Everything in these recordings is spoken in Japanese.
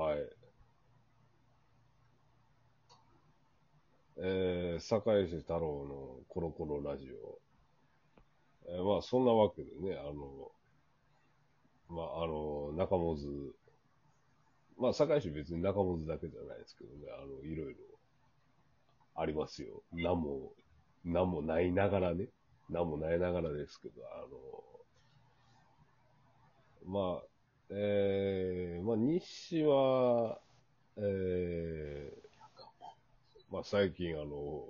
はい。えー、坂井市太郎のコロコロラジオ。えーまあ、そんなわけでね、あの、まあ、あの、中本津、まあ、坂井市別に中本津だけじゃないですけどね、あの、いろいろありますよ。なんも、なんもないながらね、なんもないながらですけど、あの、まあ、えー、まあ、西は、えー、まあ、最近、あの、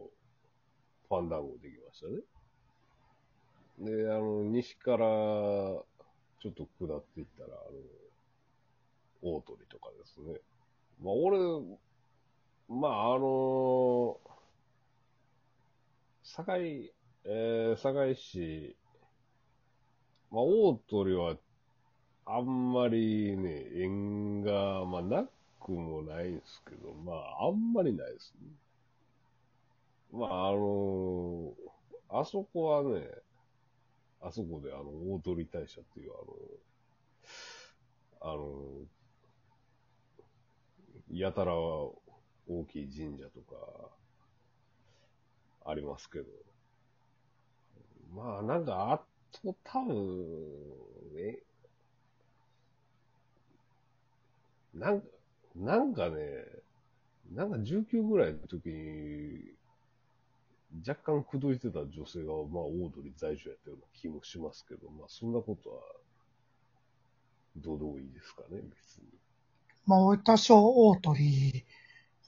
ファンダンゴできましたね。で、あの、西から、ちょっと下っていったら、あの、大鳥とかですね。まあ、俺、まあ、あの、堺、えー、堺市、まあ、大鳥は、あんまりね、縁が、まあ、なくもないんですけど、まあ、あんまりないですね。まあ、あのあそこはね、あそこであの、大鳥大社っていうあの、あの、やたら大きい神社とか、ありますけど。まあ、なんか、あと多分、え、なんか、なんかね、なんか19ぐらいの時に、若干口説いてた女性が、まあ、オードリー在所やったような気もしますけど、まあ、そんなことは、どうでもいいですかね、別に。まあ、俺多少大鳥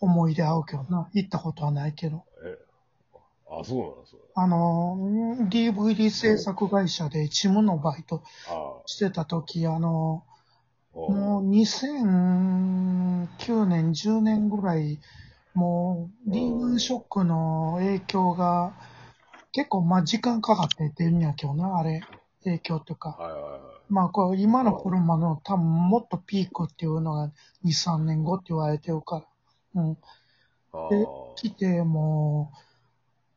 思い出合うけどな。行ったことはないけど。え、あ、そうなんですよ。あの、DVD 制作会社でチムのバイトあしてた時、あの、あ、もう2009年、10年ぐらい、もうリーマンショックの影響が結構まあ時間かかって出るんやけどな、あれ。影響というか。はいはいはい。まあこう今の車の多分もっとピークっていうのが2、3年後って言われてるから。うん。あであ、来ても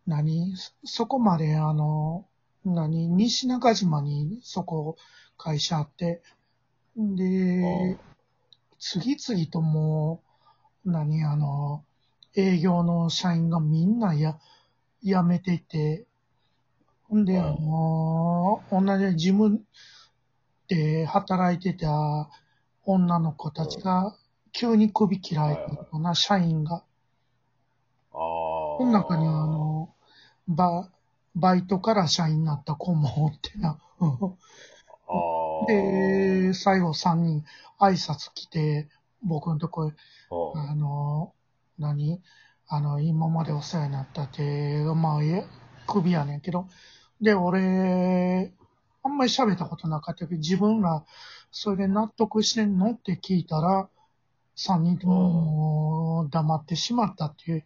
う、何そそこまであの、何西中島にそこ会社あって、で、次々ともう、何あの、営業の社員がみんなや、辞めていて、ほんで、うんあの、同じ事務で働いてた女の子たちが急に首切られたような社員が。ああ。この中にあの、バ、バイトから社員になった子もおってな。うんああ。で、最後3人挨拶来て、僕のとこへ、ああの、何？あの、今までお世話になったって、まあ、いえ、首やねんけど。で、俺、あんまり喋ったことなかったけど、自分がそれで納得してんのって聞いたら、3人とも黙ってしまったっていう。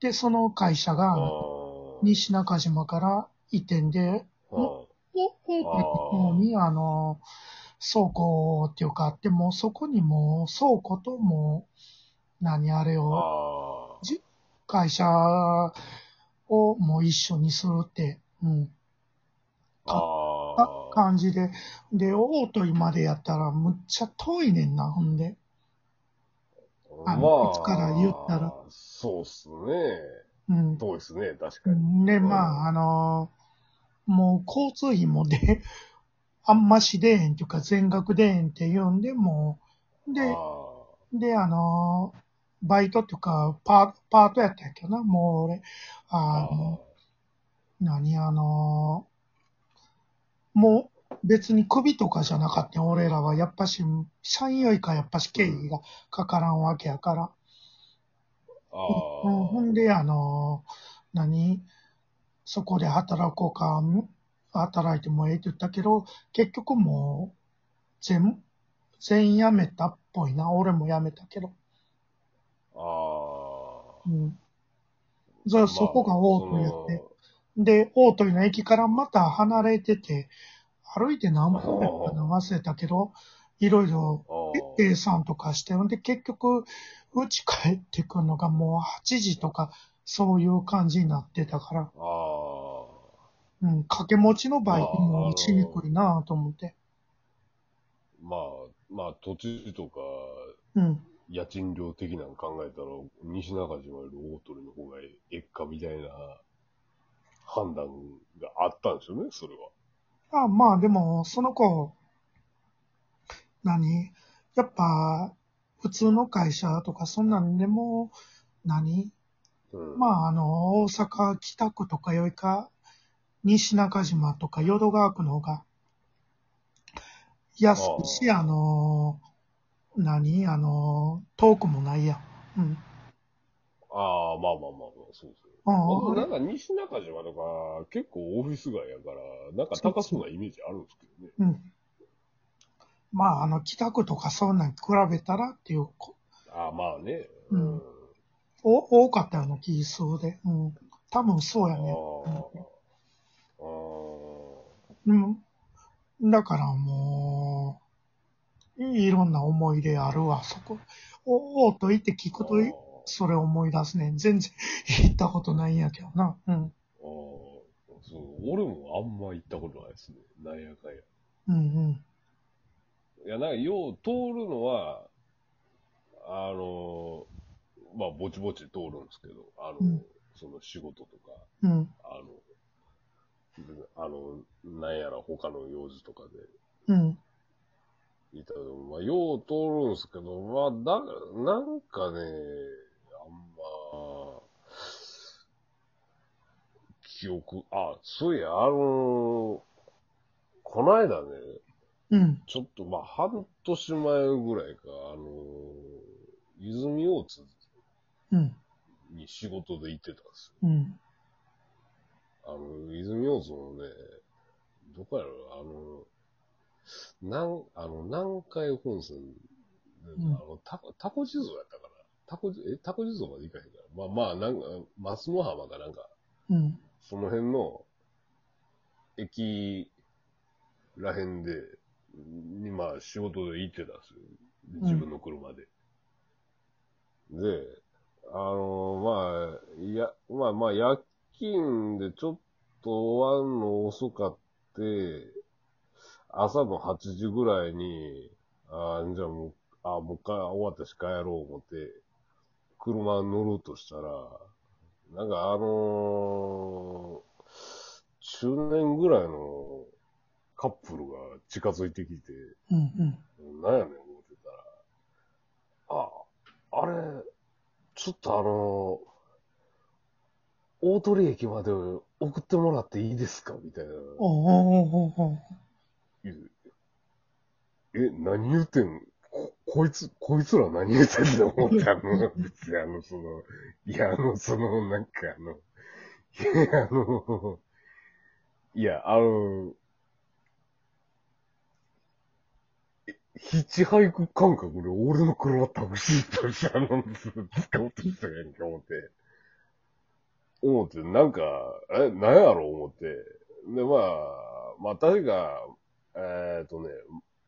で、その会社あが、ー。西中島から移転で、あーお、お、お、に、あの、倉庫っていうかあって、もうそこにもう倉庫ともう、何あれを、会社をもう一緒にするって、うん、かあ。感じで。で、大鳥までやったらむっちゃ遠いねんな、ほんで。あのこっちから言ったら。そうっすね。うん。遠いっすね、確かに。で、まあ、あのもう交通費もで、あんまし出えへんっていうか全額出えへんって言うんで、もう、で、あで、あのバイトっていうか、パパートやったんやけどな、もう俺、あ。あの、何あのもう別に首とかじゃなかったん俺らはやっぱし、社員よりかやっぱし経費がかからんわけやから。あうん、ほあ。んで、あの、何そこで働こうか、働いてもええって言ったけど、結局もう、全、全員辞めたっぽいな。俺も辞めたけど。あうん。じゃあ。あそこが大鳥やっまあて。で、大鳥の駅からまた離れてて、歩いて何分やったか忘れたけど、いろいろその計算とかして、ほんで結局、うち帰ってくるのがもう8時とか、そういう感じになってたから、ああ。うん、掛け持ちのバイトもしにくいなと思って。まあ、まあ、土地とか、うん。家賃料的なの考えたら、西中島より大鳥の方がええっかみたいな判断があったんですよね、それは。あまあでも、その子、何？やっぱ、普通の会社とかそんなんでも、何？うん。まああの、大阪北区とかよりか、西中島とか淀川区の方が、安いし、あの、何？あの、遠くもないやん。うん。ああ、まあまあまあまあ、そうですよ。あまあなあんか西中島とか結構オフィス街やから、なんか高そうなイメージあるんですけどね。うん。まあ、あの、北区とかそんなん比べたらっていう、こああ、まあね。うんお多かったような気数で。うん。多分そうやあね。あ。うん。だからもう、いろんな思い出あるわ、そこ。おおーと言って聞くと、それ思い出すね。全然行ったことないんやけどな。うん。ああ、そう、俺もあんま行ったことないですね。なんやかんや。うんうん。いや、なんか、よう通るのは、あの、まあ、ぼちぼち通るんですけど、あの、うんその仕事とか、うん。あの、あの、なんやら他の用事とかうん。でいたけど、まあ、よう通るんですけど、まあ、だ、なんかね、あんま、記憶、あ、そういや、あの、この間ね、うん。ちょっと、まあ、半年前ぐらいか、あの、泉大津うん。に仕事で行ってたんですよ。うん。あの、泉大津のね、どこやろ、あの、なん、あの、南海本線、んあの、タコ、タコ地蔵やったかな。タコ、え、タコ地蔵まで行かへんから。まあまあ、なんか、松の浜かなんか、うん。その辺の、駅らへんで、に、まあ、仕事で行ってたんですよ。自分の車で。で、あのまあ、いや、まあまあ、夜勤でちょっと終わんの遅かって、朝の8時ぐらいに、あーじゃあもう、あもう一回終わったし帰ろう思って、車乗ろうとしたら、なんかあのー中年ぐらいのカップルが近づいてきて、うん。うん。なんやねん思ってたら、あ、あれ、ちょっとあの、大鳥駅まで送ってもらっていいですか？みたいな。え、何言ってん？こ、こいつ、こいつら何言ってんの？思って、あの、別にあの、その、いや、あの、その、なんかあの、いや、あの、いや、あの、えヒッチハイク感覚で俺の車タクシーとしてあの、使おうとしたやんけ、思って。思って、なんか、え、なんやろ、思って。で、まあ、まあ、確か、えっ、とね、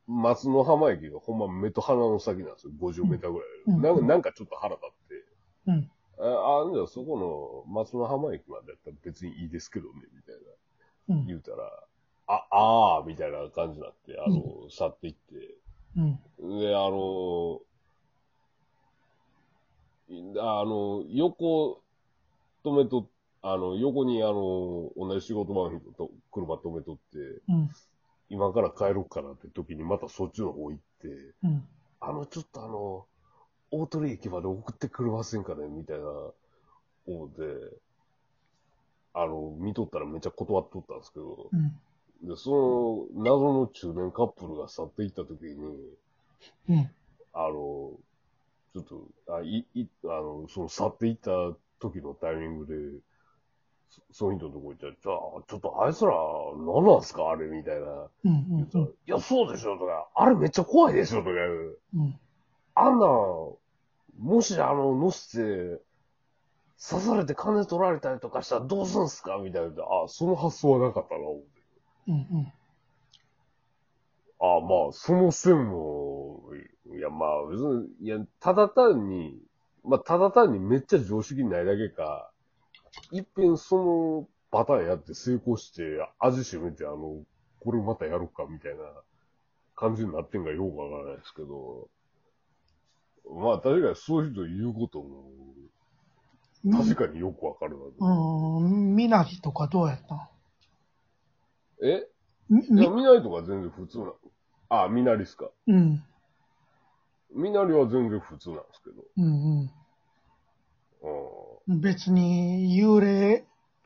松の浜駅がほんま目と鼻の先なんですよ。50メーターぐらい。うんなんかなんかちょっと腹立って。うん。あ、あじゃあそこの松の浜駅までやったら別にいいですけどね、みたいな。うん。言うたら、あ、あー、みたいな感じになって、あの、去っていって。うん。で、あの、いあの、横、止めと、あの、横にあの、同じ仕事場の人と車止めとって、うん。今から帰ろうかなって時にまたそっちの方行って、うん。あの、ちょっとあの、大鳥駅まで送ってくれませんかねみたいな、思って、あの、見とったらめっちゃ断っとったんですけど、うん。で、その、謎の中年カップルが去っていった時に、うん。あの、ちょっと、あ、い、い、あの、その去っていった時のタイミングで、そその人のとこ行ったら、じゃあ、ちょっとあいつら、何なんすか？あれみたいな。うん。言ったら、いや、そうでしょとか、あれめっちゃ怖いですよとか言う。うん。あんなん、もしあの、乗せて、刺されて金取られたりとかしたらどうすんすか？みたいな。あ、その発想はなかったな、思って。うん。うん。あまあ、その線も、いや、まあ、別に、いや、ただ単に、まあ、ただ単にめっちゃ常識ないだけか、一遍そのパターンやって成功して、味しめて、あの、これまたやろうか、みたいな感じになってんかよくわからないですけど、まあ確かにそういう人言うことも、確かによくわかるなと。うん、みなりとかどうやった？え？みいや、みみなりとか全然普通なの。あ、みなりっすか。うん、みなりは全然普通なんですけど。うん、ううん。別に幽霊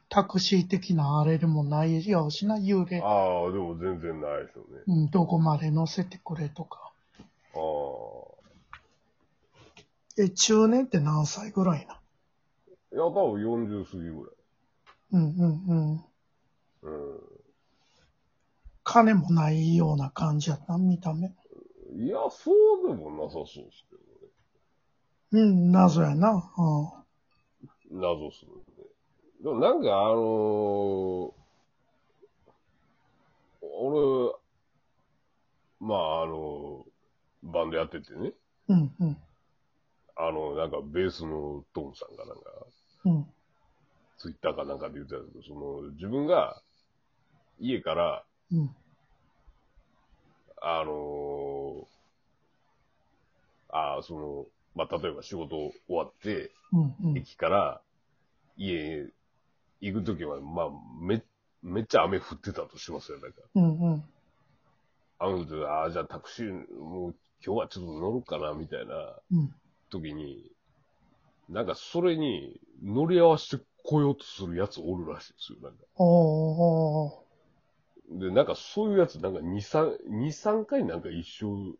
タクシー的なあれでもないよしな、幽ん。霊。ああ、でも全然ないですよね。うん、どこまで乗せてくれとか。ああ。え、中年って何歳ぐらいないや、多分40過ぎぐうん、うん、うん。らい。う金もないような感じやった、見た目。ん。いや、そうでもなさそうですけどね。うん、謎やな。謎っすね。でもなんかあのー、俺、まああのバンドやっててね、うん、うん、うん、あの、なんかベースのトムさんがなんか、うん、ツイッターかなんかで言ってたんですけど、その、自分が家から、うん、あのー、あーその、まあ、例えば仕事終わって、うん、うん。駅から家へ行くときは、まあ、め、めっちゃ雨降ってたとしますよ、なんか。うん、うん。雨降ってたああ、じゃあタクシー、もう今日はちょっと乗るかな、みたいなうん。時に、なんかそれに乗り合わせて来ようとするやつおるらしいですよ、なんか。おー、で、なんかそういうやつ、なんか2、3、2、3回なんか一緒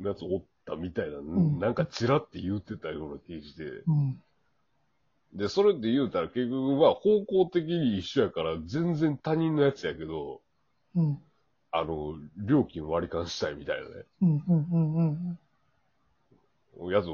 のやつおったみたいな、んなんかチラって言ってたような気がして、うん。で、それって言うたら結局は方向的に一緒やから全然他人のやつやけど、うん。あの、料金割り勘したいみたいなね。うん、うん、うん、うん。やつ